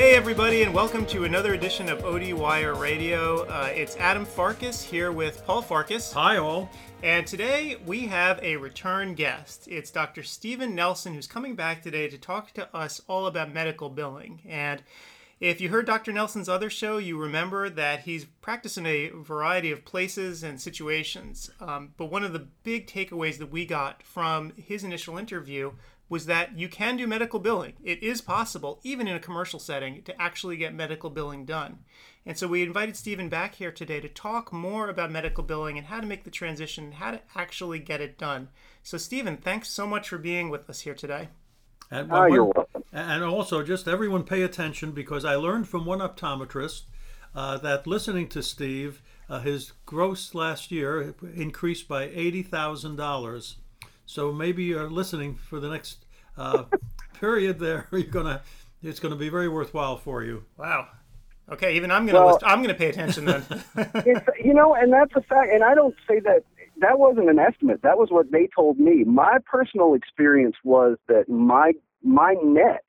Hey, everybody, and welcome to another edition of OD Wire Radio. Uh, it's Adam Farkas here with Paul Farkas. Hi, all. And today we have a return guest. It's Dr. Steven Nelson who's coming back today to talk to us all about medical billing. And if you heard Dr. Nelson's other show, you remember that he's practiced in a variety of places and situations. Um, but one of the big takeaways that we got from his initial interview was that you can do medical billing. It is possible, even in a commercial setting, to actually get medical billing done. And so we invited Steven back here today to talk more about medical billing and how to make the transition, how to actually get it done. So, Steven, thanks so much for being with us here today. And, oh, you're welcome. And also, just everyone pay attention because I learned from one optometrist uh, that listening to Steve, uh, his gross last year increased by $80,000 so maybe you're listening for the next uh, period. There, you're gonna. It's going to be very worthwhile for you. Wow. Okay, even I'm going to. Well, I'm going to pay attention then. it's, you know, and that's a fact. And I don't say that. That wasn't an estimate. That was what they told me. My personal experience was that my my net,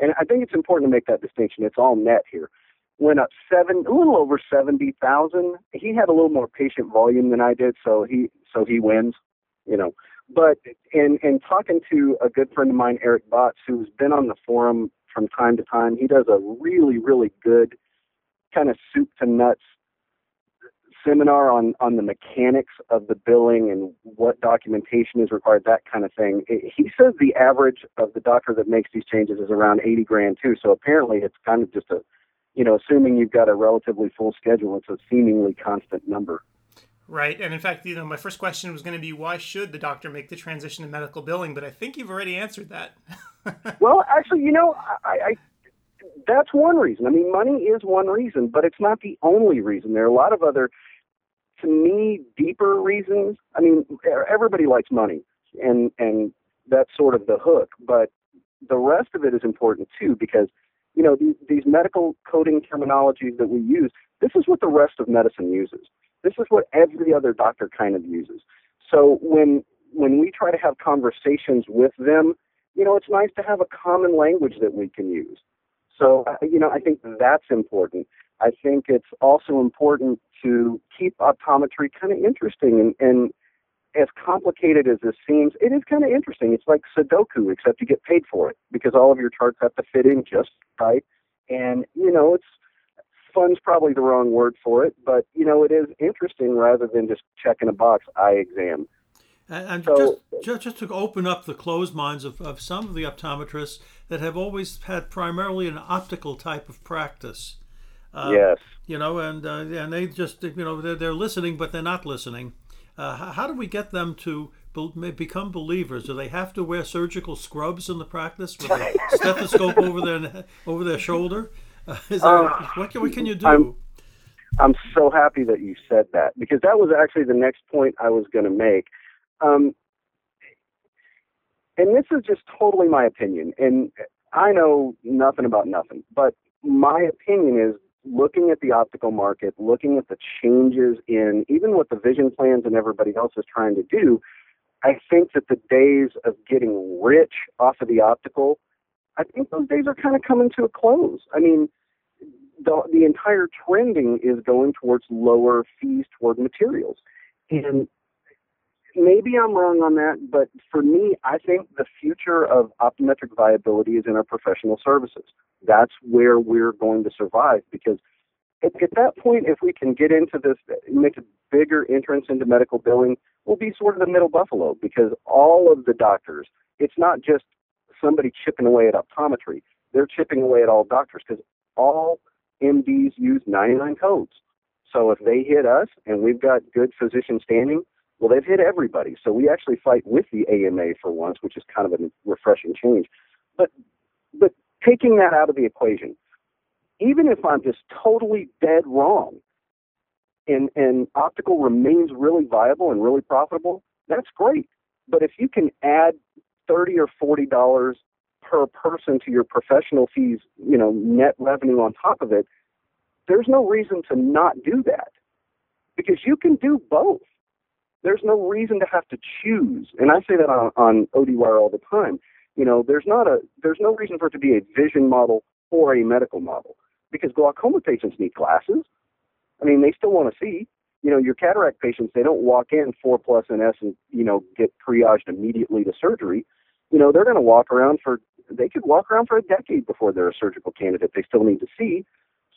and I think it's important to make that distinction. It's all net here. Went up seven, a little over seventy thousand. He had a little more patient volume than I did, so he so he wins. You know, but in in talking to a good friend of mine, Eric Botts, who's been on the forum from time to time, he does a really really good kind of soup to nuts seminar on on the mechanics of the billing and what documentation is required, that kind of thing. It, he says the average of the doctor that makes these changes is around 80 grand too. So apparently, it's kind of just a, you know, assuming you've got a relatively full schedule, it's a seemingly constant number. Right. And in fact, you know, my first question was going to be why should the doctor make the transition to medical billing? But I think you've already answered that. well, actually, you know, I, I that's one reason. I mean, money is one reason, but it's not the only reason. There are a lot of other, to me, deeper reasons. I mean, everybody likes money, and and that's sort of the hook. But the rest of it is important too, because you know these, these medical coding terminologies that we use. This is what the rest of medicine uses. This is what every other doctor kind of uses. So when when we try to have conversations with them, you know, it's nice to have a common language that we can use. So, uh, you know, I think that's important. I think it's also important to keep optometry kind of interesting and, and as complicated as this seems, it is kind of interesting. It's like Sudoku, except you get paid for it because all of your charts have to fit in just right. And, you know, it's fun's probably the wrong word for it, but you know, it is interesting rather than just checking a box eye exam. And, and so, just, just, just to open up the closed minds of, of some of the optometrists that have always had primarily an optical type of practice. Uh, yes. You know, and uh, and they just you know they're, they're listening, but they're not listening. Uh, how, how do we get them to be, become believers? Do they have to wear surgical scrubs in the practice with a stethoscope over their over their shoulder? Is there, uh, what, can, what can you do? I'm, I'm so happy that you said that because that was actually the next point I was going to make. Um, and this is just totally my opinion, and I know nothing about nothing, but my opinion is looking at the optical market, looking at the changes in even what the vision plans and everybody else is trying to do. I think that the days of getting rich off of the optical I think those days are kind of coming to a close. I mean, the the entire trending is going towards lower fees toward materials, and maybe I'm wrong on that, but for me, I think the future of optometric viability is in our professional services. That's where we're going to survive because at, at that point, if we can get into this, make a bigger entrance into medical billing, we'll be sort of the middle buffalo because all of the doctors, it's not just somebody chipping away at optometry. They're chipping away at all doctors because all MDs use 99 codes. So if they hit us and we've got good physician standing, well, they've hit everybody. So we actually fight with the AMA for once, which is kind of a refreshing change. But but taking that out of the equation, even if I'm just totally dead wrong, and and optical remains really viable and really profitable, that's great. But if you can add thirty or forty dollars per person to your professional fees, you know, net revenue on top of it, there's no reason to not do that because you can do both. There's no reason to have to choose, and I say that on, on ODWire all the time. You know, there's not a there's no reason for it to be a vision model or a medical model because glaucoma patients need glasses. I mean, they still want to see. You know, your cataract patients, they don't walk in four plus NS and, you know, get triaged immediately to surgery. You know, they're going to walk around for, they could walk around for a decade before they're a surgical candidate. They still need to see.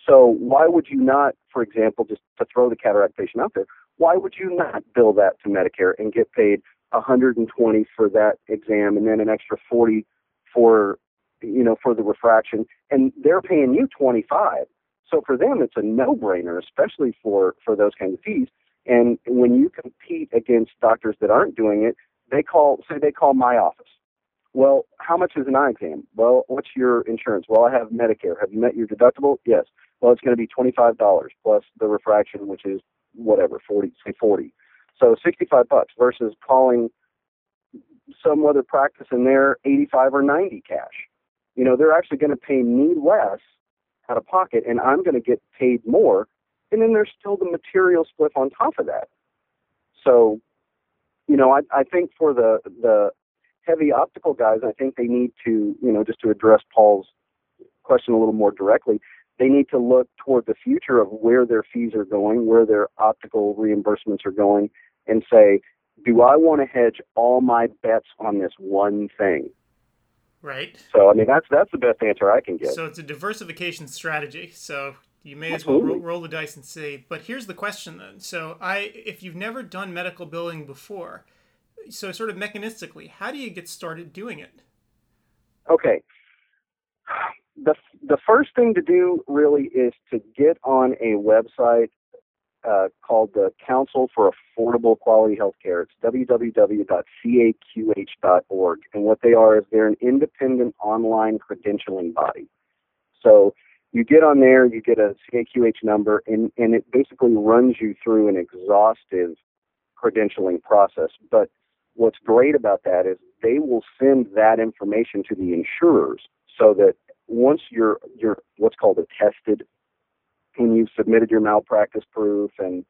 So why would you not, for example, just to throw the cataract patient out there, why would you not bill that to Medicare and get paid 120 for that exam and then an extra 40 for you know for the refraction and they're paying you 25 so for them it's a no-brainer especially for for those kinds of fees and when you compete against doctors that aren't doing it they call say they call my office well how much is an eye exam well what's your insurance well i have medicare have you met your deductible yes well it's going to be $25 plus the refraction which is whatever 40 say 40 so 65 bucks versus calling some other practice in there 85 or 90 cash. You know, they're actually going to pay me less out of pocket and I'm going to get paid more. And then there's still the material split on top of that. So, you know, I, I think for the, the heavy optical guys, I think they need to, you know, just to address Paul's question a little more directly, they need to look toward the future of where their fees are going, where their optical reimbursements are going, and say, do I want to hedge all my bets on this one thing? Right. So I mean that's that's the best answer I can get. So it's a diversification strategy. So you may as well roll, roll the dice and see. But here's the question then. So I, if you've never done medical billing before, so sort of mechanistically, how do you get started doing it? Okay. The the first thing to do really is to get on a website uh, called the Council for Affordable Quality Healthcare. It's www.caqh.org. And what they are is they're an independent online credentialing body. So you get on there, you get a CAQH number, and, and it basically runs you through an exhaustive credentialing process. But what's great about that is they will send that information to the insurers so that once you're you're what's called attested when you've submitted your malpractice proof and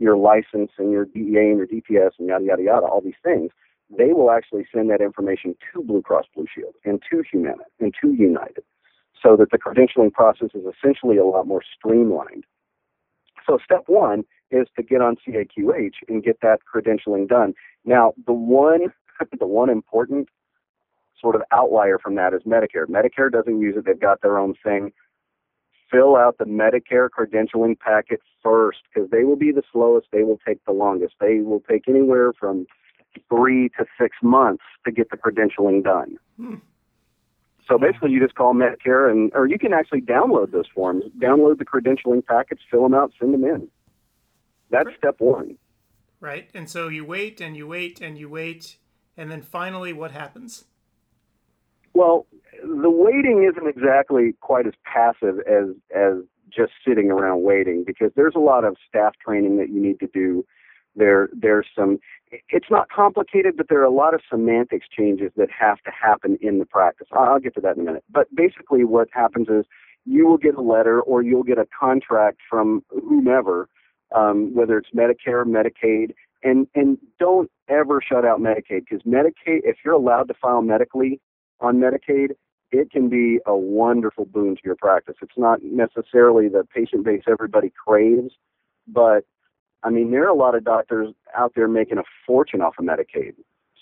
your license and your DEA and your DPS and yada yada yada, all these things, they will actually send that information to Blue Cross Blue Shield and to Humana and to United, so that the credentialing process is essentially a lot more streamlined. So step one is to get on CAQH and get that credentialing done. Now, the one the one important sort of outlier from that is Medicare. Medicare doesn't use it; they've got their own thing fill out the Medicare credentialing packet first because they will be the slowest. They will take the longest. They will take anywhere from three to six months to get the credentialing done. Hmm. So basically, you just call Medicare, and or you can actually download those forms, download the credentialing packets, fill them out, send them in. That's right. step one. Right, and so you wait and you wait and you wait, and then finally, what happens? Well, the waiting isn't exactly quite as passive as as just sitting around waiting because there's a lot of staff training that you need to do. There there's some it's not complicated, but there are a lot of semantics changes that have to happen in the practice. I'll get to that in a minute. But basically what happens is you will get a letter or you'll get a contract from whomever, um, whether it's Medicare, Medicaid, and and don't ever shut out Medicaid because Medicaid, if you're allowed to file medically on Medicaid, it can be a wonderful boon to your practice. It's not necessarily the patient base everybody craves, but I mean, there are a lot of doctors out there making a fortune off of Medicaid.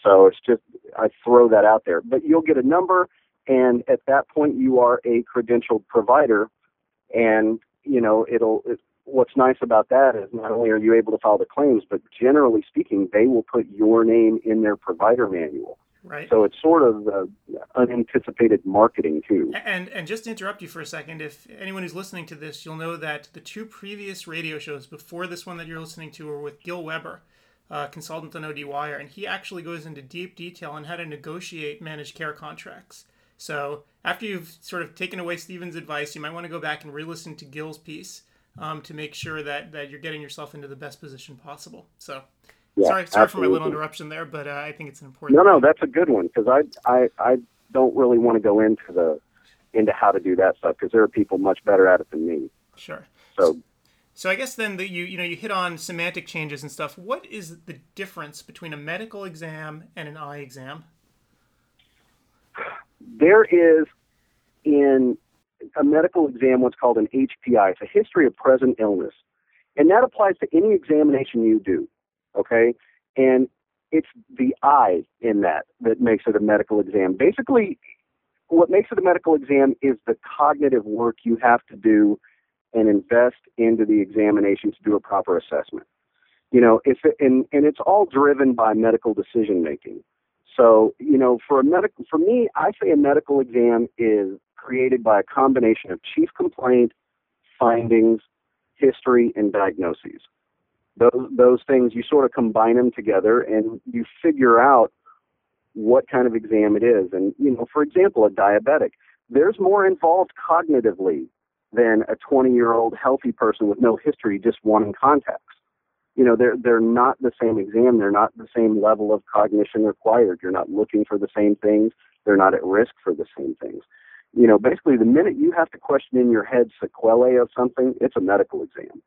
So it's just, I throw that out there. But you'll get a number, and at that point, you are a credentialed provider. And, you know, it'll, it, what's nice about that is not only are you able to file the claims, but generally speaking, they will put your name in their provider manual. Right. So it's sort of uh, unanticipated marketing too. And and just to interrupt you for a second, if anyone who's listening to this, you'll know that the two previous radio shows before this one that you're listening to were with Gil Weber, uh, consultant on OD Wire, and he actually goes into deep detail on how to negotiate managed care contracts. So after you've sort of taken away Steven's advice, you might want to go back and re-listen to Gil's piece um, to make sure that that you're getting yourself into the best position possible. So yeah, sorry, sorry for my little interruption there, but uh, I think it's an important. No, no, that's a good one because I, I, I don't really want to go into the into how to do that stuff because there are people much better at it than me. Sure. So. So I guess then that you you know you hit on semantic changes and stuff. What is the difference between a medical exam and an eye exam? There is in a medical exam, what's called an HPI. It's a history of present illness. And that applies to any examination you do. Okay? And it's the I in that that makes it a medical exam. Basically, what makes it a medical exam is the cognitive work you have to do and invest into the examination to do a proper assessment. You know, if it, and and it's all driven by medical decision making. So, you know, for a medical for me, I say a medical exam is created by a combination of chief complaint, findings, history, and diagnoses. Those those things you sort of combine them together and you figure out what kind of exam it is. And you know, for example, a diabetic, there's more involved cognitively than a 20 year old healthy person with no history just wanting contacts. You know, they're they're not the same exam. They're not the same level of cognition required. You're not looking for the same things. They're not at risk for the same things. You know, basically, the minute you have to question in your head sequelae of something, it's a medical exam.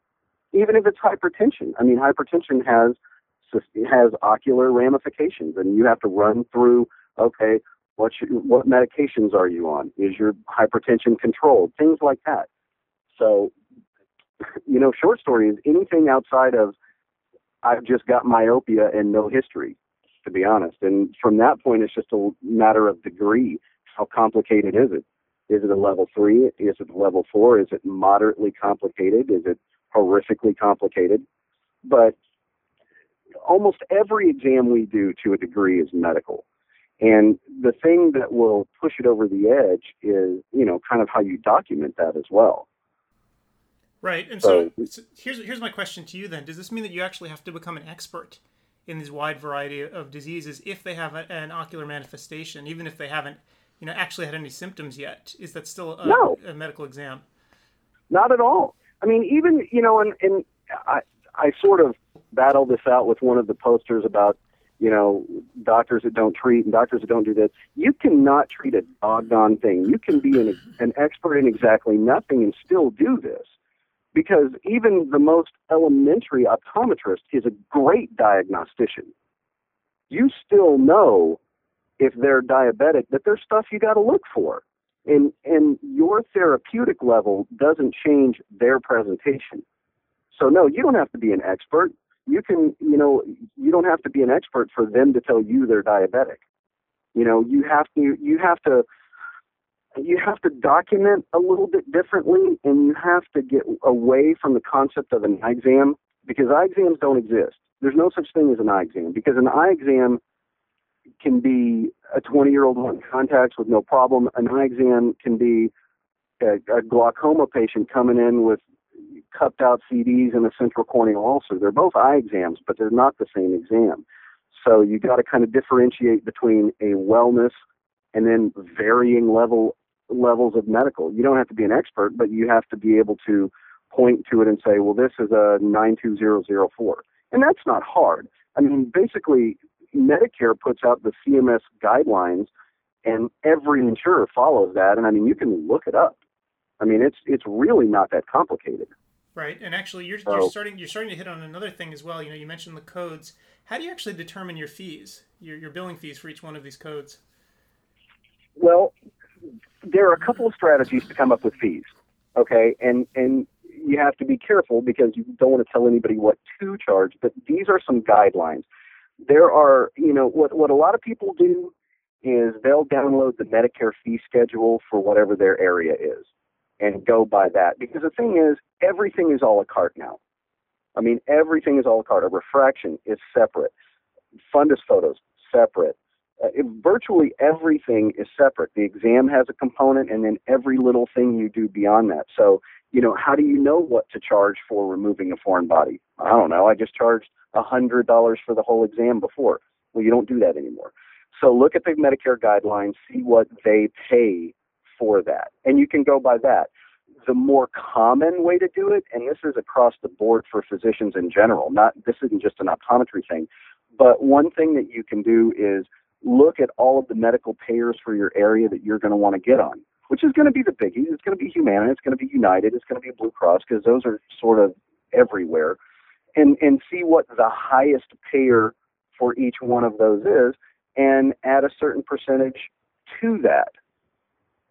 Even if it's hypertension. I mean, hypertension has has ocular ramifications, and you have to run through. Okay, what what medications are you on? Is your hypertension controlled? Things like that. So, you know, short story is anything outside of I've just got myopia and no history, to be honest. And from that point, it's just a matter of degree. How complicated is it? Is it a level three? Is it a level four? Is it moderately complicated? Is it horrifically complicated? But almost every exam we do to a degree is medical. And the thing that will push it over the edge is, you know, kind of how you document that as well. Right. And so, so, here's here's my question to you then. Does this mean that you actually have to become an expert in these wide variety of diseases if they have a, an ocular manifestation, even if they haven't, you know, actually had any symptoms yet? Is that still a, no. a medical exam? Not at all. I mean, even you know, and and I I sort of battle this out with one of the posters about you know, doctors that don't treat and doctors that don't do this. You cannot treat a doggone thing. You can be an, an expert in exactly nothing and still do this. Because even the most elementary optometrist is a great diagnostician. You still know if they're diabetic that there's stuff you got to look for. And, and your therapeutic level doesn't change their presentation. So, no, you don't have to be an expert you can, you know, you don't have to be an expert for them to tell you they're diabetic. You know, you have to, you have to, you have to document a little bit differently, and you have to get away from the concept of an eye exam because eye exams don't exist. There's no such thing as an eye exam because an eye exam can be a 20 year old wanting contacts with no problem. An eye exam can be a, a glaucoma patient coming in with cupped out CDs and a central corneal ulcer. They're both eye exams, but they're not the same exam. So you got to kind of differentiate between a wellness and then varying level levels of medical. You don't have to be an expert, but you have to be able to point to it and say, well, this is a 92004. And that's not hard. I mean, basically, Medicare puts out the CMS guidelines, and every insurer follows that. And I mean, you can look it up. I mean, it's it's really not that complicated. Right, and actually, you're, you're starting you're starting to hit on another thing as well. You know, you mentioned the codes. How do you actually determine your fees, your your billing fees for each one of these codes? Well, there are a couple of strategies to come up with fees. Okay, and and you have to be careful because you don't want to tell anybody what to charge. But these are some guidelines. There are, you know, what what a lot of people do is they'll download the Medicare fee schedule for whatever their area is and go by that. Because the thing is, everything is all a la carte now. I mean, everything is all a la carte. A refraction is separate. Fundus photos, separate. Uh, it, virtually everything is separate. The exam has a component, and then every little thing you do beyond that. So, you know, how do you know what to charge for removing a foreign body? I don't know. I just charged a hundred dollars for the whole exam before. Well, you don't do that anymore. So look at the Medicare guidelines, see what they pay for that. And you can go by that. The more common way to do it, and this is across the board for physicians in general, not this isn't just an optometry thing, but one thing that you can do is look at all of the medical payers for your area that you're going to want to get on, which is going to be the biggies. It's going to be Humana, it's going to be United, it's going to be Blue Cross because those are sort of everywhere, and and see what the highest payer for each one of those is, and add a certain percentage to that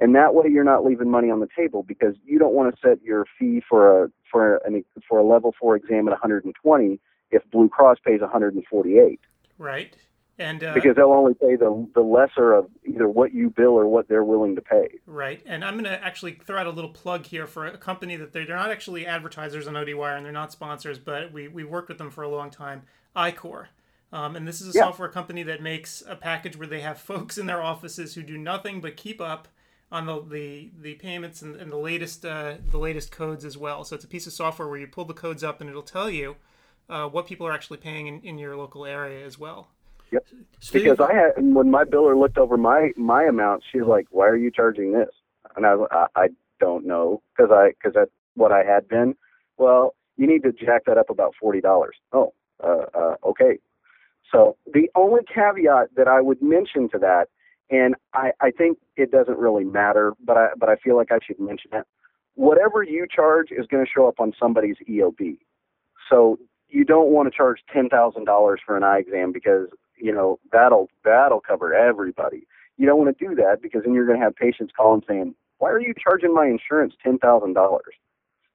and that way you're not leaving money on the table because you don't want to set your fee for a for an for a level four exam at 120 if Blue Cross pays 148. Right. And uh, because they'll only pay the the lesser of either what you bill or what they're willing to pay. Right. And I'm going to actually throw out a little plug here for a company that they're, they're not actually advertisers on ODWire and they're not sponsors, but we we worked with them for a long time. iCor. Um, and this is a yeah. software company that makes a package where they have folks in their offices who do nothing but keep up on the the, the payments and, and the latest uh, the latest codes as well. So it's a piece of software where you pull the codes up and it'll tell you uh, what people are actually paying in, in your local area as well. Yep. Steve? Because I had when my biller looked over my my amount, she's like, "Why are you charging this?" And I was, I, I don't know because I because that's what I had been. Well, you need to jack that up about forty dollars. Oh, uh, uh, okay. So the only caveat that I would mention to that, and I, I think it doesn't really matter, but I but I feel like I should mention it. Whatever you charge is going to show up on somebody's EOB. So you don't want to charge ten thousand dollars for an eye exam because you know that'll that'll cover everybody. You don't want to do that because then you're going to have patients calling saying, "Why are you charging my insurance ten thousand dollars?"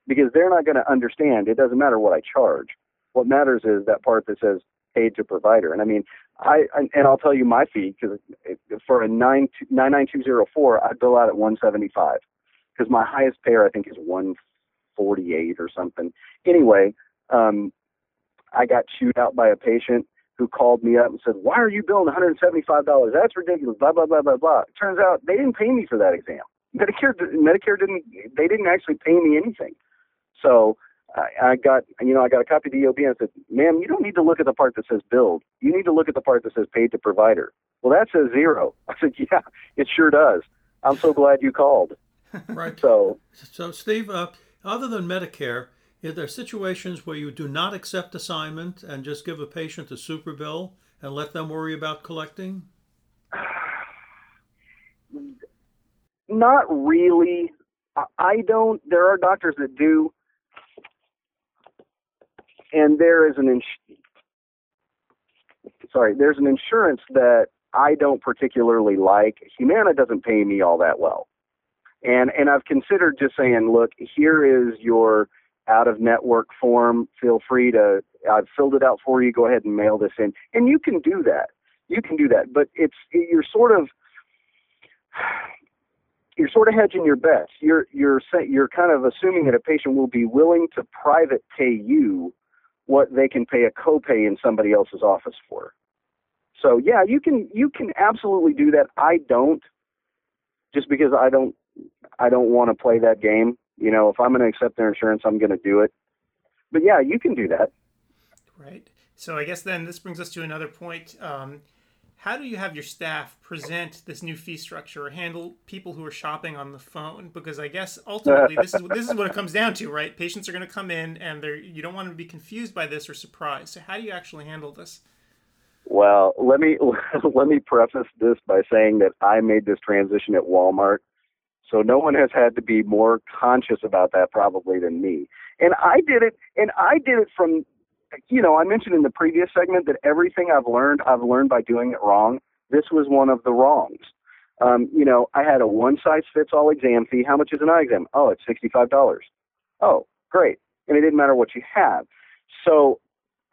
Because they're not going to understand. It doesn't matter what I charge. What matters is that part that says paid to provider. And I mean, I and I'll tell you my fee because for a nine nine nine two zero four, I bill out at one seventy five because my highest payer I think is one forty eight or something. Anyway, um, I got chewed out by a patient who called me up and said, "Why are you billing one hundred seventy five dollars? That's ridiculous." Blah blah blah blah blah. It turns out they didn't pay me for that exam. Medicare Medicare didn't they didn't actually pay me anything. So I, I got, you know, I got a copy of the EOB and I said, ma'am, you don't need to look at the part that says billed. You need to look at the part that says paid to provider. Well, that says zero. I said, yeah, it sure does. I'm so glad you called. right. So, so Steve, uh, other than Medicare, are there situations where you do not accept assignment and just give a patient a super bill and let them worry about collecting? Not really. I don't. There are doctors that do and there is an ins- sorry, there's an insurance that I don't particularly like. Humana doesn't pay me all that well, and and I've considered just saying, look, here is your out of network form. Feel free to I've filled it out for you. Go ahead and mail this in, and you can do that. You can do that, but it's you're sort of you're sort of hedging your bets. You're you're you're kind of assuming that a patient will be willing to private pay you what they can pay a copay in somebody else's office for. So yeah, you can you can absolutely do that. I don't just because I don't I don't want to play that game. You know, if I'm going to accept their insurance, I'm going to do it. But yeah, you can do that. Right. So I guess then this brings us to another point. Um, how do you have your staff present this new fee structure or handle people who are shopping on the phone? Because I guess ultimately this is this is what it comes down to, right? Patients are going to come in and they're you don't want them to be confused by this or surprised. So how do you actually handle this? Well, let me let me preface this by saying that I made this transition at Walmart. So no one has had to be more conscious about that probably than me. And I did it and I did it from you know, I mentioned in the previous segment that everything I've learned, I've learned by doing it wrong. This was one of the wrongs. Um, you know, I had a one size fits all exam fee. How much is an eye exam? Oh, it's $65. Oh, great. And it didn't matter what you have. So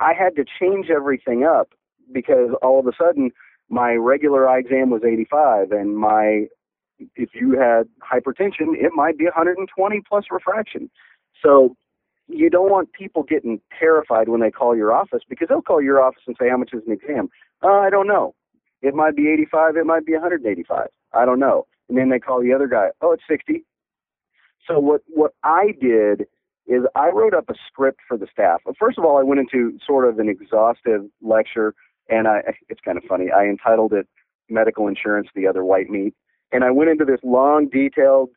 I had to change everything up because all of a sudden my regular eye exam was 85 and my if you had hypertension, it might be 120 plus refraction. So you don't want people getting terrified when they call your office because they'll call your office and say, How much is an exam? Uh, I don't know. It might be 85, it might be 185. I don't know. And then they call the other guy, Oh, it's 60. So what, what I did is I wrote up a script for the staff. First of all, I went into sort of an exhaustive lecture, and I, it's kind of funny. I entitled it Medical Insurance, the Other White Meat. And I went into this long, detailed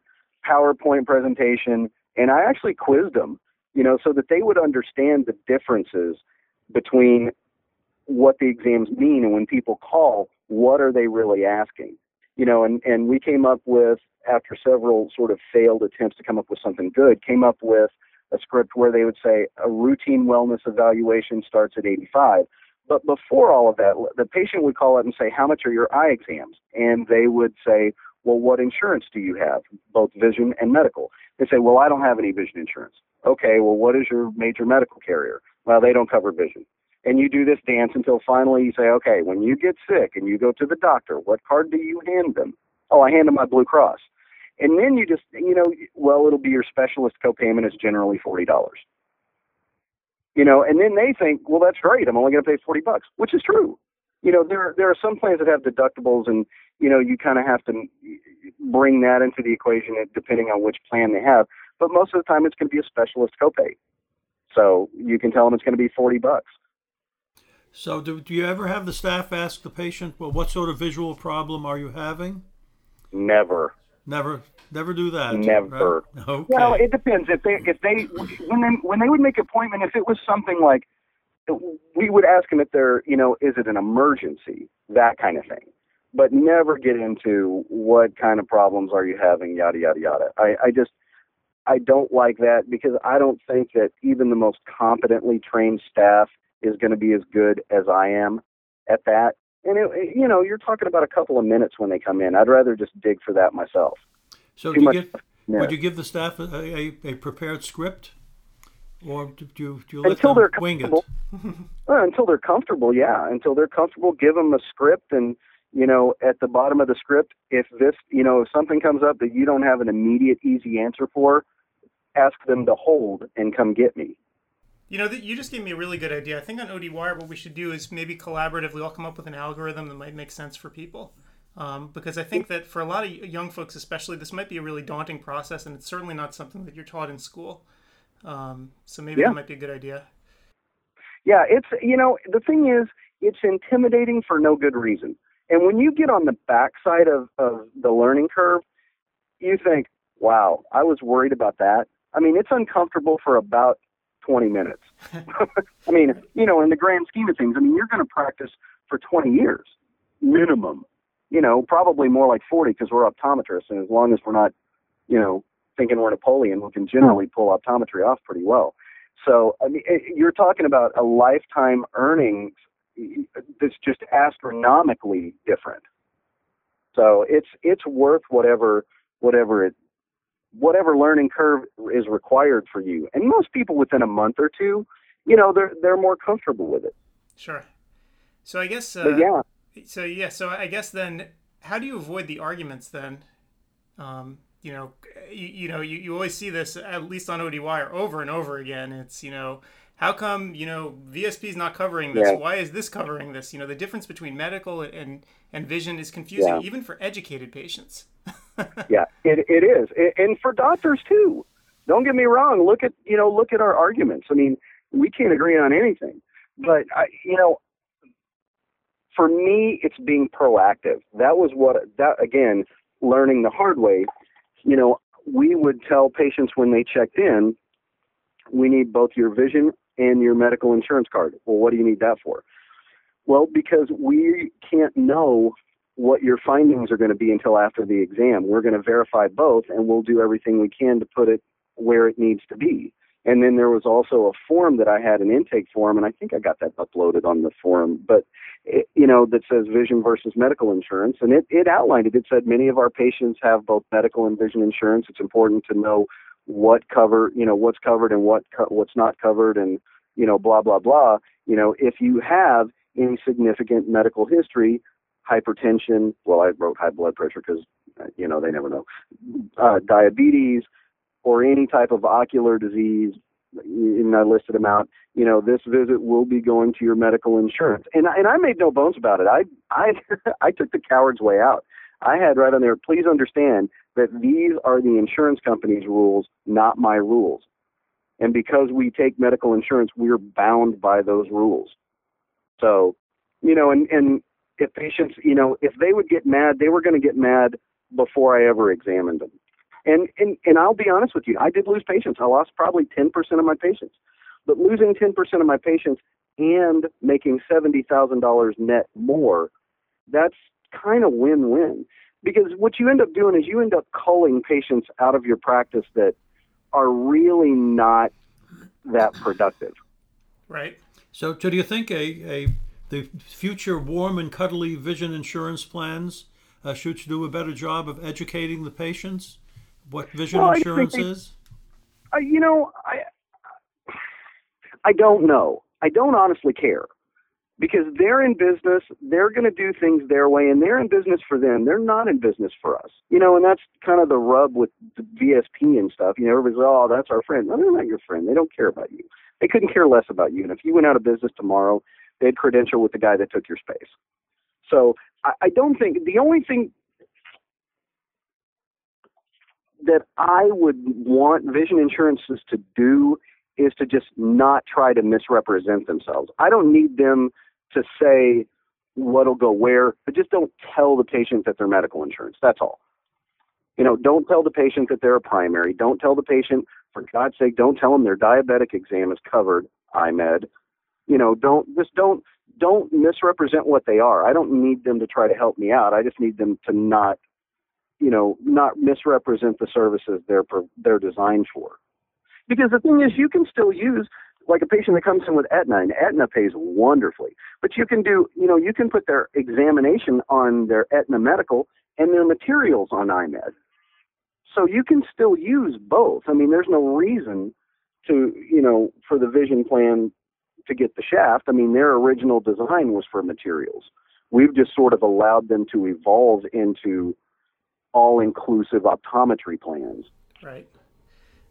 PowerPoint presentation, and I actually quizzed them you know, so that they would understand the differences between what the exams mean and when people call, what are they really asking? You know, and, and we came up with, after several sort of failed attempts to come up with something good, came up with a script where they would say a routine wellness evaluation starts at 85. But before all of that, the patient would call up and say, How much are your eye exams? And they would say, well, what insurance do you have? Both vision and medical. They say, well, I don't have any vision insurance. Okay, well, what is your major medical carrier? Well, they don't cover vision. And you do this dance until finally you say, okay, when you get sick and you go to the doctor, what card do you hand them? Oh, I hand them my Blue Cross. And then you just, you know, well, it'll be your specialist copayment is generally $40. You know, and then they think, well, that's great. I'm only going to pay 40 bucks, which is true. You know, there there are some plans that have deductibles, and you know, you kind of have to bring that into the equation depending on which plan they have. But most of the time, it's going to be a specialist copay. So you can tell them it's going to be 40 bucks. So, do, do you ever have the staff ask the patient, well, what sort of visual problem are you having? Never. Never, never do that. Never. Right? Okay. Well, it depends. If they, if they, when they, when they would make appointment, if it was something like, we would ask them if they're, you know, is it an emergency, that kind of thing. But never get into what kind of problems are you having, yada yada yada. I, I just, I don't like that because I don't think that even the most competently trained staff is going to be as good as I am at that. And it, you know, you're talking about a couple of minutes when they come in. I'd rather just dig for that myself. So, do you give, would you give the staff a, a, a prepared script, or do you, do you let until them they're wing it? well, until they're comfortable, yeah. Until they're comfortable, give them a script, and you know, at the bottom of the script, if this, you know, if something comes up that you don't have an immediate, easy answer for, ask them to hold and come get me. You know, that you just gave me a really good idea. I think on ODWire, what we should do is maybe collaboratively all come up with an algorithm that might make sense for people. Um, because I think that for a lot of young folks, especially, this might be a really daunting process, and it's certainly not something that you're taught in school. Um, so maybe yeah. that might be a good idea. Yeah, it's you know the thing is it's intimidating for no good reason. And when you get on the backside of, of the learning curve, you think, wow, I was worried about that. I mean, it's uncomfortable for about 20 minutes. I mean, you know, in the grand scheme of things, I mean, you're going to practice for 20 years minimum. You know, probably more like 40 because we're optometrists, and as long as we're not, you know, thinking we're Napoleon, we can generally hmm. pull optometry off pretty well. So, I mean, eh, eh, you're talking about a lifetime earnings that's just astronomically different. So it's it's worth whatever whatever it whatever learning curve is required for you. And most people within a month or two, you know, they're they're more comfortable with it. Sure. So I guess uh, yeah. So yeah, so I guess then how do you avoid the arguments then? Um, you know, you, you know, you, you always see this at least on ODWire over and over again. It's you know, how come you know VSP is not covering this? Yeah. Why is this covering this? You know, the difference between medical and and vision is confusing yeah. even for educated patients. yeah, it it is, and for doctors too. Don't get me wrong. Look at you know look at our arguments. I mean, we can't agree on anything, but I, you know, for me, it's being proactive. That was what that again, learning the hard way. You know, we would tell patients when they checked in, we need both your vision and your medical insurance card. Well, what do you need that for? Well, because we can't know what your findings are going to be until after the exam. We're going to verify both, and we'll do everything we can to put it where it needs to be. And then there was also a form that I had, an intake form, and I think I got that uploaded on the forum, but it, you know, that says vision versus medical insurance, and it, it outlined it. It said many of our patients have both medical and vision insurance. It's important to know what cover, you know, what's covered and what co- what's not covered, and you know, blah blah blah. You know, if you have any significant medical history, hypertension. Well, I wrote high blood pressure because you know they never know. Uh, diabetes or any type of ocular disease, and I listed them out. You know, this visit will be going to your medical insurance, and and I made no bones about it. I I I took the coward's way out. I had right on there. Please understand that these are the insurance company's rules, not my rules. And because we take medical insurance, we're bound by those rules. So, you know, and and if patients, you know, if they would get mad, they were going to get mad before I ever examined them. And, and and I'll be honest with you, I did lose patients. I lost probably 10% of my patients. But losing 10% of my patients and making $70,000 net more, that's kind of win-win. Because what you end up doing is you end up culling patients out of your practice that are really not that productive. Right. So, so do you think a, a the future warm and cuddly vision insurance plans uh, should do a better job of educating the patients what vision Well, insurance think- is? Uh, you know, I I don't know. I don't honestly care because they're in business. They're going to do things their way, and they're in business for them. They're not in business for us. You know, and that's kind of the rub with the VSP and stuff. You know, everybody's like, oh, that's our friend. No, they're not your friend. They don't care about you. They couldn't care less about you. And if you went out of business tomorrow, they'd credential with the guy that took your space. So I, I don't think the only thing that I would want vision insurances to do is to just not try to misrepresent themselves. I don't need them to say what'll go where, but just don't tell the patient that they're medical insurance. That's all. You know, don't tell the patient that they're a primary. Don't tell the patient, for God's sake, don't tell them their diabetic exam is covered, EyeMed. You know, don't just don't don't misrepresent what they are. I don't need them to try to help me out. I just need them to not you know, not misrepresent the services they're they're designed for. Because the thing is, you can still use like a patient that comes in with Aetna, and Aetna pays wonderfully. But you can do, you know, you can put their examination on their Aetna medical and their materials on EyeMed. So you can still use both. I mean, there's no reason to, you know, for the vision plan to get the shaft. I mean, their original design was for materials. We've just sort of allowed them to evolve into all inclusive optometry plans. Right.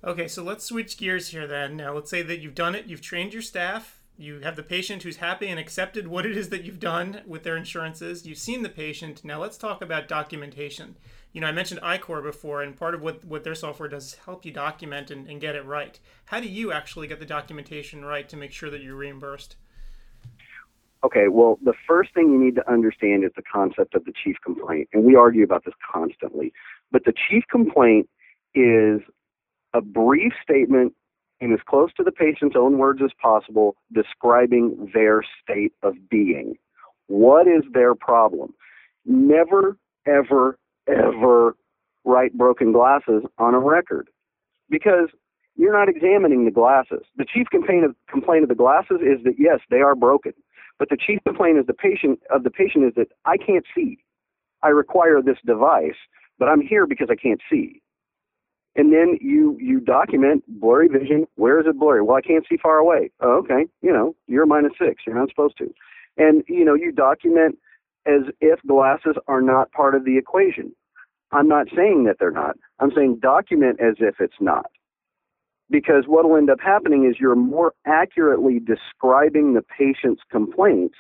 Okay, so let's switch gears here then. Now, let's say that you've done it, you've trained your staff, you have the patient who's happy and accepted what it is that you've done with their insurances, you've seen the patient. Now, let's talk about documentation. You know, I mentioned iCor before, and part of what, what their software does is help you document and, and get it right. How do you actually get the documentation right to make sure that you're reimbursed? Okay, well, the first thing you need to understand is the concept of the chief complaint. And we argue about this constantly. But the chief complaint is a brief statement in as close to the patient's own words as possible describing their state of being. What is their problem? Never, ever, ever write broken glasses on a record because you're not examining the glasses. The chief complaint of, complaint of the glasses is that yes, they are broken. But the chief complaint of the patient of the patient is that I can't see. I require this device, but I'm here because I can't see. And then you you document blurry vision. Where is it blurry? Well, I can't see far away. Oh, okay, you know, you're minus six. You're not supposed to. And you know, you document as if glasses are not part of the equation. I'm not saying that they're not. I'm saying document as if it's not because what will end up happening is you're more accurately describing the patient's complaints,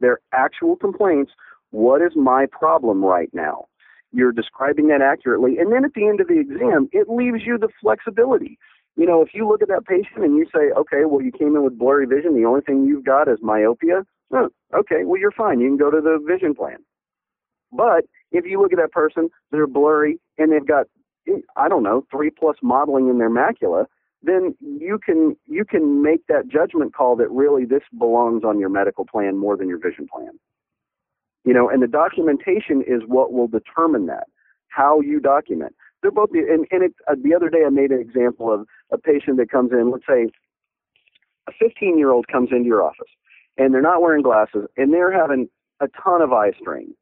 their actual complaints. What is my problem right now? You're describing that accurately. And then at the end of the exam, it leaves you the flexibility. You know, if you look at that patient and you say, okay, well, you came in with blurry vision, the only thing you've got is myopia, okay, well, you're fine. You can go to the vision plan. But if you look at that person, they're blurry and they've got I don't know, three plus mottling in their macula, then you can you can make that judgment call that really this belongs on your medical plan more than your vision plan. You know, and the documentation is what will determine that. How you document. They're both and, and it, uh, the other day I made an example of a patient that comes in, let's say a 15 year old comes into your office and they're not wearing glasses and they're having a ton of eye strain.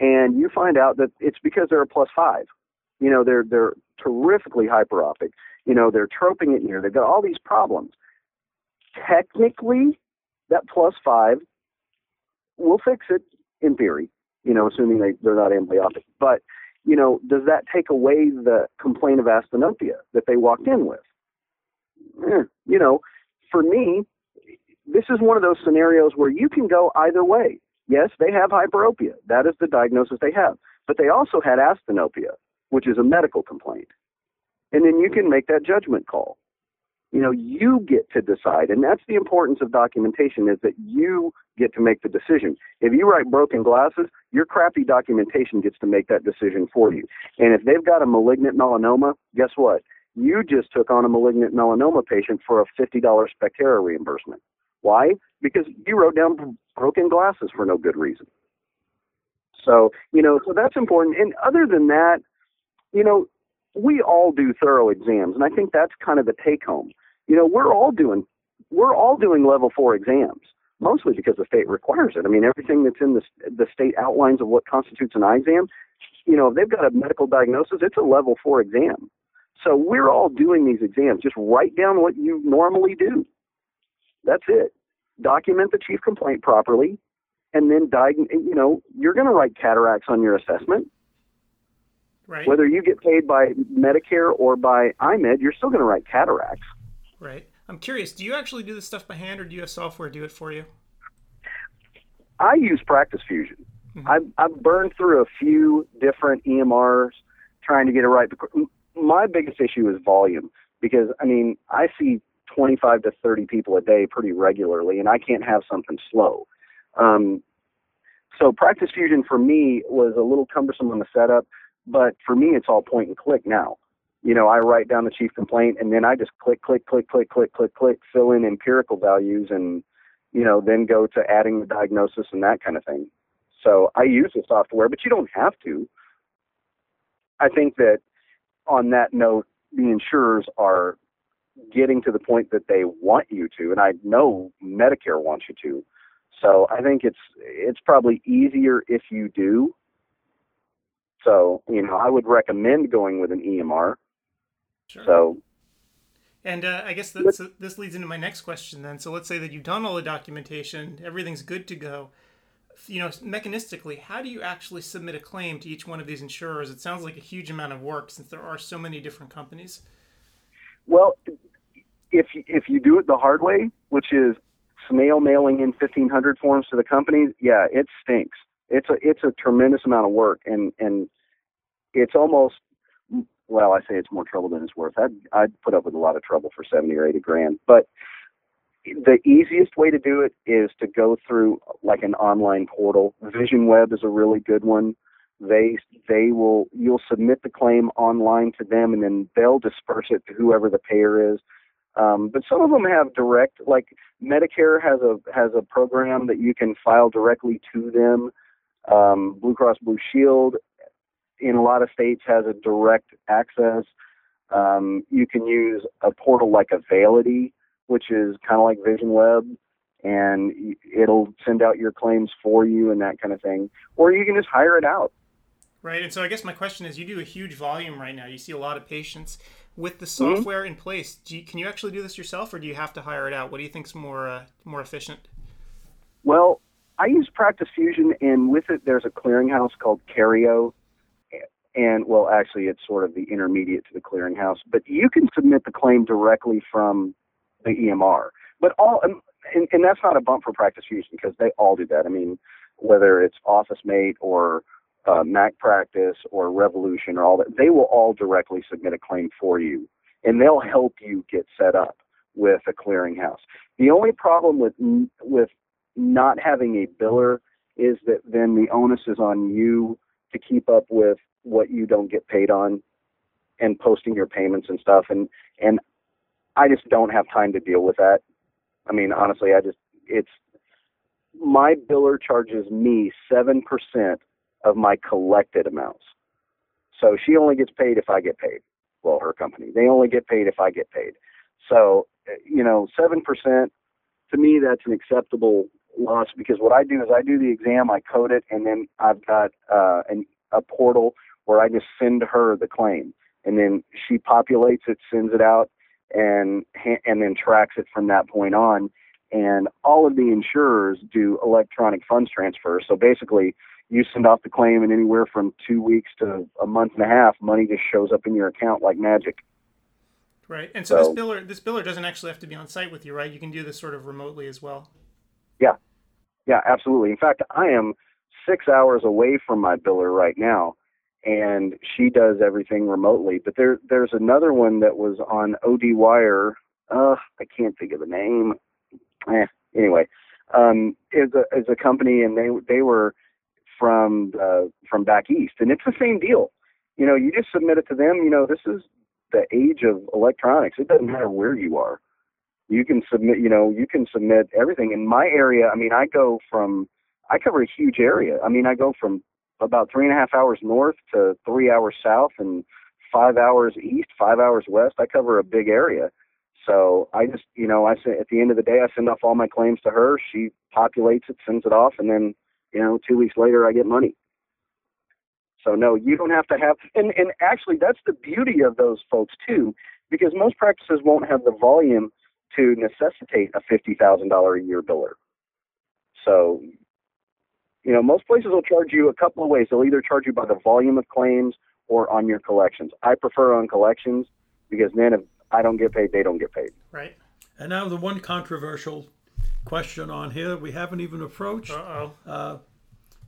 And you find out that it's because they're a plus five you know, they're they're terrifically hyperopic. You know, they're troping it near. They've got all these problems. Technically, that plus five will fix it in theory. You know, assuming they they're not amblyopic. But you know, does that take away the complaint of asthenopia that they walked in with? Eh, you know, for me, this is one of those scenarios where you can go either way. Yes, they have hyperopia. That is the diagnosis they have. But they also had asthenopia which is a medical complaint. And then you can make that judgment call. You know, you get to decide, and that's the importance of documentation is that you get to make the decision. If you write broken glasses, your crappy documentation gets to make that decision for you. And if they've got a malignant melanoma, guess what? You just took on a malignant melanoma patient for a $50 Spectera reimbursement. Why? Because you wrote down broken glasses for no good reason. So, you know, so that's important. And other than that, you know, we all do thorough exams, and I think that's kind of the take home. You know, we're all doing we're all doing level four exams. mostly because the state requires it. I mean, everything that's in the the state outlines of what constitutes an eye exam. You know, if they've got a medical diagnosis, it's a level four exam. So we're all doing these exams. Just write down what you normally do. That's it. Document the chief complaint properly, and then diagnose. You know, you're going to write cataracts on your assessment. Right. Whether you get paid by Medicare or by EyeMed, you're still going to write cataracts. Right. I'm curious. Do you actually do this stuff by hand, or do you have software do it for you? I use Practice Fusion. Mm-hmm. I've, I've burned through a few different EMRs trying to get it right. My biggest issue is volume because I mean I see 25 to 30 people a day pretty regularly, and I can't have something slow. Um, so Practice Fusion for me was a little cumbersome on the setup, but for me it's all point and click now. You know, I write down the chief complaint and then I just click, click, click, click, click, click, click, fill in empirical values and, you know, then go to adding the diagnosis and that kind of thing. So I use the software, but you don't have to. I think that on that note, the insurers are getting to the point that they want you to, and I know Medicare wants you to. So I think it's it's probably easier if you do. So you know, I would recommend going with an EMR. Sure. So. And uh, I guess this leads into my next question then. So let's say that you've done all the documentation, everything's good to go you know, mechanistically, how do you actually submit a claim to each one of these insurers? It sounds like a huge amount of work since there are so many different companies. Well, if if you do it the hard way, which is snail mailing in 1500 forms to the companies, yeah, it stinks. It's a it's a tremendous amount of work, and and it's almost well, I say it's more trouble than it's worth. I'd I'd put up with a lot of trouble for 70 or 80 grand, but the easiest way to do it is to go through like an online portal. Vision Web is a really good one. They they will you'll submit the claim online to them, and then they'll disperse it to whoever the payer is. Um, but some of them have direct, like Medicare has a has a program that you can file directly to them. Um, Blue Cross Blue Shield in a lot of states has a direct access. Um, you can use a portal like Availity which is kind of like Vision Web, and it'll send out your claims for you and that kind of thing. Or you can just hire it out. Right. And so I guess my question is you do a huge volume right now. You see a lot of patients with the mm-hmm. software mm-hmm. in place. You, can you actually do this yourself or do you have to hire it out? What do you think is more uh, more efficient? Well, I use Practice Fusion and with it there's a clearinghouse called Kareo and well actually it's sort of the intermediate to the clearinghouse, but you can submit the claim directly from the EMR. But all, and, and that's not a bump for Practice Fusion because they all do that. I mean, whether it's OfficeMate or uh, Mac Practice or Revolution or all that, they will all directly submit a claim for you, and they'll help you get set up with a clearinghouse. The only problem with with not having a biller is that then the onus is on you to keep up with what you don't get paid on and posting your payments and stuff and and I just don't have time to deal with that. I mean, honestly, I just it's my biller charges me seven percent of my collected amounts. So she only gets paid if I get paid. Well, her company. They only get paid if I get paid. So, you know, seven percent to me that's an acceptable loss because what I do is I do the exam, I code it, and then I've got uh, an, a portal where I just send her the claim, and then she populates it, sends it out, and and then tracks it from that point on. And all of the insurers do electronic funds transfer. So basically, you send off the claim, and anywhere from two weeks to a month and a half, money just shows up in your account like magic. Right, and so, so this biller this biller doesn't actually have to be on site with you, right? You can do this sort of remotely as well. Yeah, yeah, absolutely. In fact, I am six hours away from my biller right now, and she does everything remotely. But there there's another one that was on OD Wire. Uh, I can't think of the name. Eh, anyway, um, is a is a company, and they they were from uh, from back east, and it's the same deal. You know, you just submit it to them. You know, this is the age of electronics. It doesn't matter where you are. You can submit. You know, you can submit everything. In my area, I mean, I go from I cover a huge area. I mean, I go from about three and a half hours north to three hours south and five hours east, five hours west. I cover a big area. So I just, you know, I say at the end of the day, I send off all my claims to her. She populates it, sends it off, and then, you know, two weeks later, I get money. So no, you don't have to have, and and actually, that's the beauty of those folks too, because most practices won't have the volume to necessitate a fifty thousand dollar a year biller. So, you know, most places will charge you a couple of ways. They'll either charge you by the volume of claims or on your collections. I prefer on collections because then if I don't get paid, they don't get paid. Right. And now the one controversial question on here we haven't even approached. Uh-oh. Uh,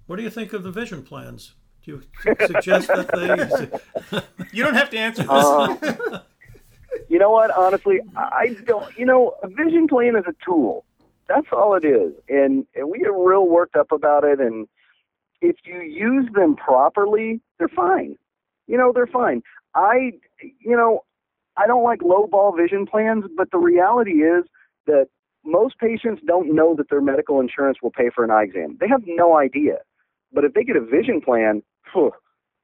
what do you think of the vision plans? Do you suggest that they? You don't have to answer this. Uh, you know what? Honestly, I don't. You know, a vision plan is a tool. That's all it is, and, and we get real worked up about it. And if you use them properly, they're fine. You know, they're fine. I, you know, I don't like low ball vision plans, but the reality is that most patients don't know that their medical insurance will pay for an eye exam. They have no idea. But if they get a vision plan, phew,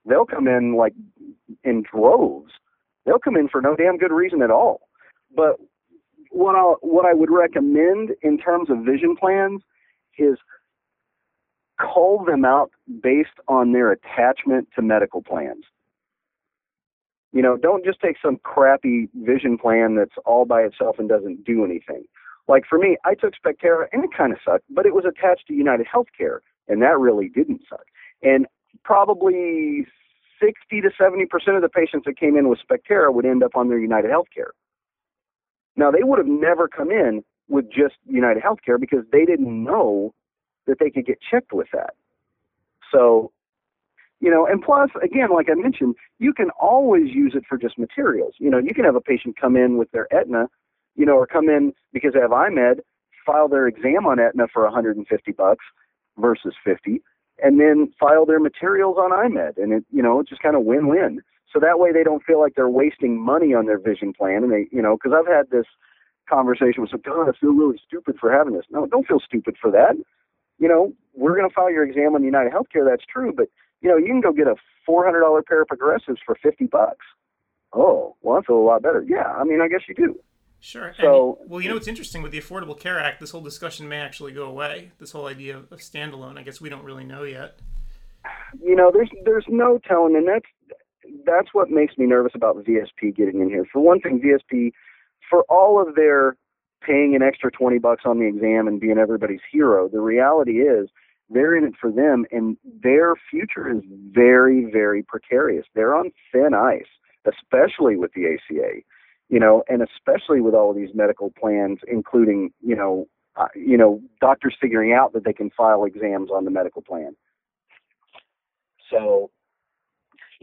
they'll come in like in droves. They'll come in for no damn good reason at all. But what I what I would recommend in terms of vision plans is cull them out based on their attachment to medical plans. You know, don't just take some crappy vision plan that's all by itself and doesn't do anything. Like for me, I took Spectera and it kind of sucked, but it was attached to United Healthcare, and that really didn't suck. And probably 60 to 70 percent of the patients that came in with Spectera would end up on their United Healthcare. Now they would have never come in with just United Healthcare because they didn't know that they could get checked with that. So, you know, and plus, again, like I mentioned, you can always use it for just materials. You know, you can have a patient come in with their Aetna, you know, or come in because they have EyeMed, file their exam on Aetna for 150 bucks versus 50, and then file their materials on EyeMed, and it, you know, it's just kind of win-win. So that way they don't feel like they're wasting money on their vision plan, and they, you know, because I've had this conversation with some, God, I feel really stupid for having this. No, don't feel stupid for that. You know, we're going to file your exam on United Healthcare. That's true, but you know, you can go get a $400 pair of progressives for 50 bucks. Oh, well, I feel a lot better. Yeah, I mean, I guess you do. Sure. So- and, well, you know what's interesting with the Affordable Care Act, this whole discussion may actually go away. This whole idea of, of standalone, I guess we don't really know yet. you know, there's there's no telling, and that's that's what makes me nervous about VSP getting in here. For one thing, VSP, for all of their paying an extra twenty bucks on the exam and being everybody's hero, the reality is they're in it for them, and their future is very very precarious. They're on thin ice, especially with the ACA, you know, and especially with all of these medical plans, including you know. Uh, you know, doctors figuring out that they can file exams on the medical plan. So,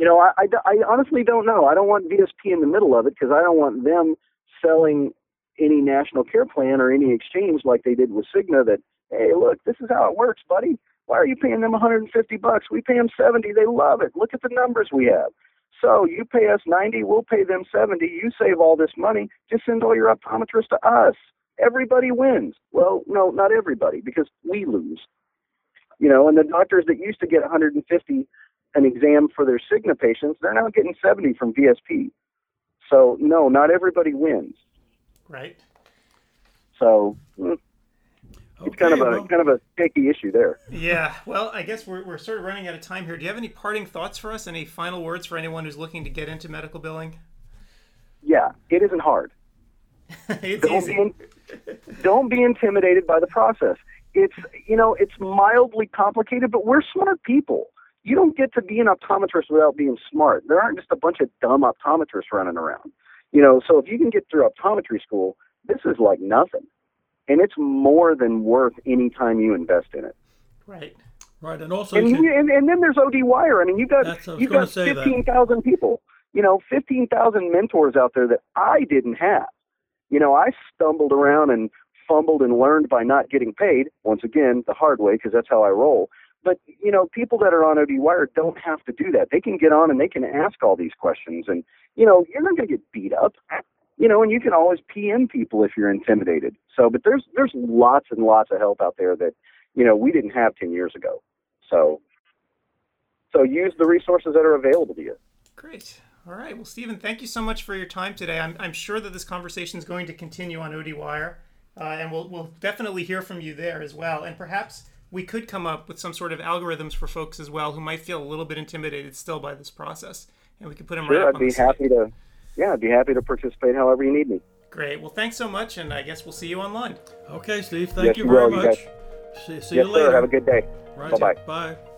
you know, I, I, I honestly don't know. I don't want VSP in the middle of it because I don't want them selling any national care plan or any exchange like they did with Cigna that, hey, look, this is how it works, buddy. Why are you paying them 150 bucks? We pay them 70. They love it. Look at the numbers we have. So you pay us 90, we'll pay them 70. You save all this money. Just send all your optometrists to us. Everybody wins. Well, no, not everybody because we lose you know, and the doctors that used to get 150 an exam for their Cigna patients, they're now getting 70 from VSP. So no, not everybody wins. Right. So mm, it's kind of a well, kind of a shaky issue there. Yeah. Well, I guess we're, we're sort of running out of time here. Do you have any parting thoughts for us? Any final words for anyone who's looking to get into medical billing? Yeah, it isn't hard. it's Don't easy. be, in, don't be intimidated by the process. It's you know it's mildly complicated, but we're smart people. You don't get to be an optometrist without being smart. There aren't just a bunch of dumb optometrists running around. You know, so if you can get through optometry school, this is like nothing, and it's more than worth any time you invest in it. Right. right, and also And, you can- and and then there's OD Wire. I mean, you've got That's- I was you gonna got say that. fifteen thousand people. You know, fifteen thousand mentors out there that I didn't have. You know, I stumbled around and fumbled and learned by not getting paid. Once again, the hard way because that's how I roll. But you know, people that are on OD Wire don't have to do that. They can get on and they can ask all these questions, and you know, you're not going to get beat up. You know, and you can always PM people if you're intimidated. So, but there's there's lots and lots of help out there that you know we didn't have ten years ago. So, so use the resources that are available to you. Great. All right. Well, Steven, thank you so much for your time today. I'm, I'm sure that this conversation is going to continue on ODWire, uh, and we'll, we'll definitely hear from you there as well. And perhaps we could come up with some sort of algorithms for folks as well who might feel a little bit intimidated still by this process, and we could put them sure, right up I'd be happy to. Yeah, I'd be happy to participate however you need me. Great. Well, thanks so much, and I guess we'll see you online. Okay, Steve. Thank yes, you very will. much. You see, see yes, you later. sir. Have a good day. Right. Bye-bye. Bye.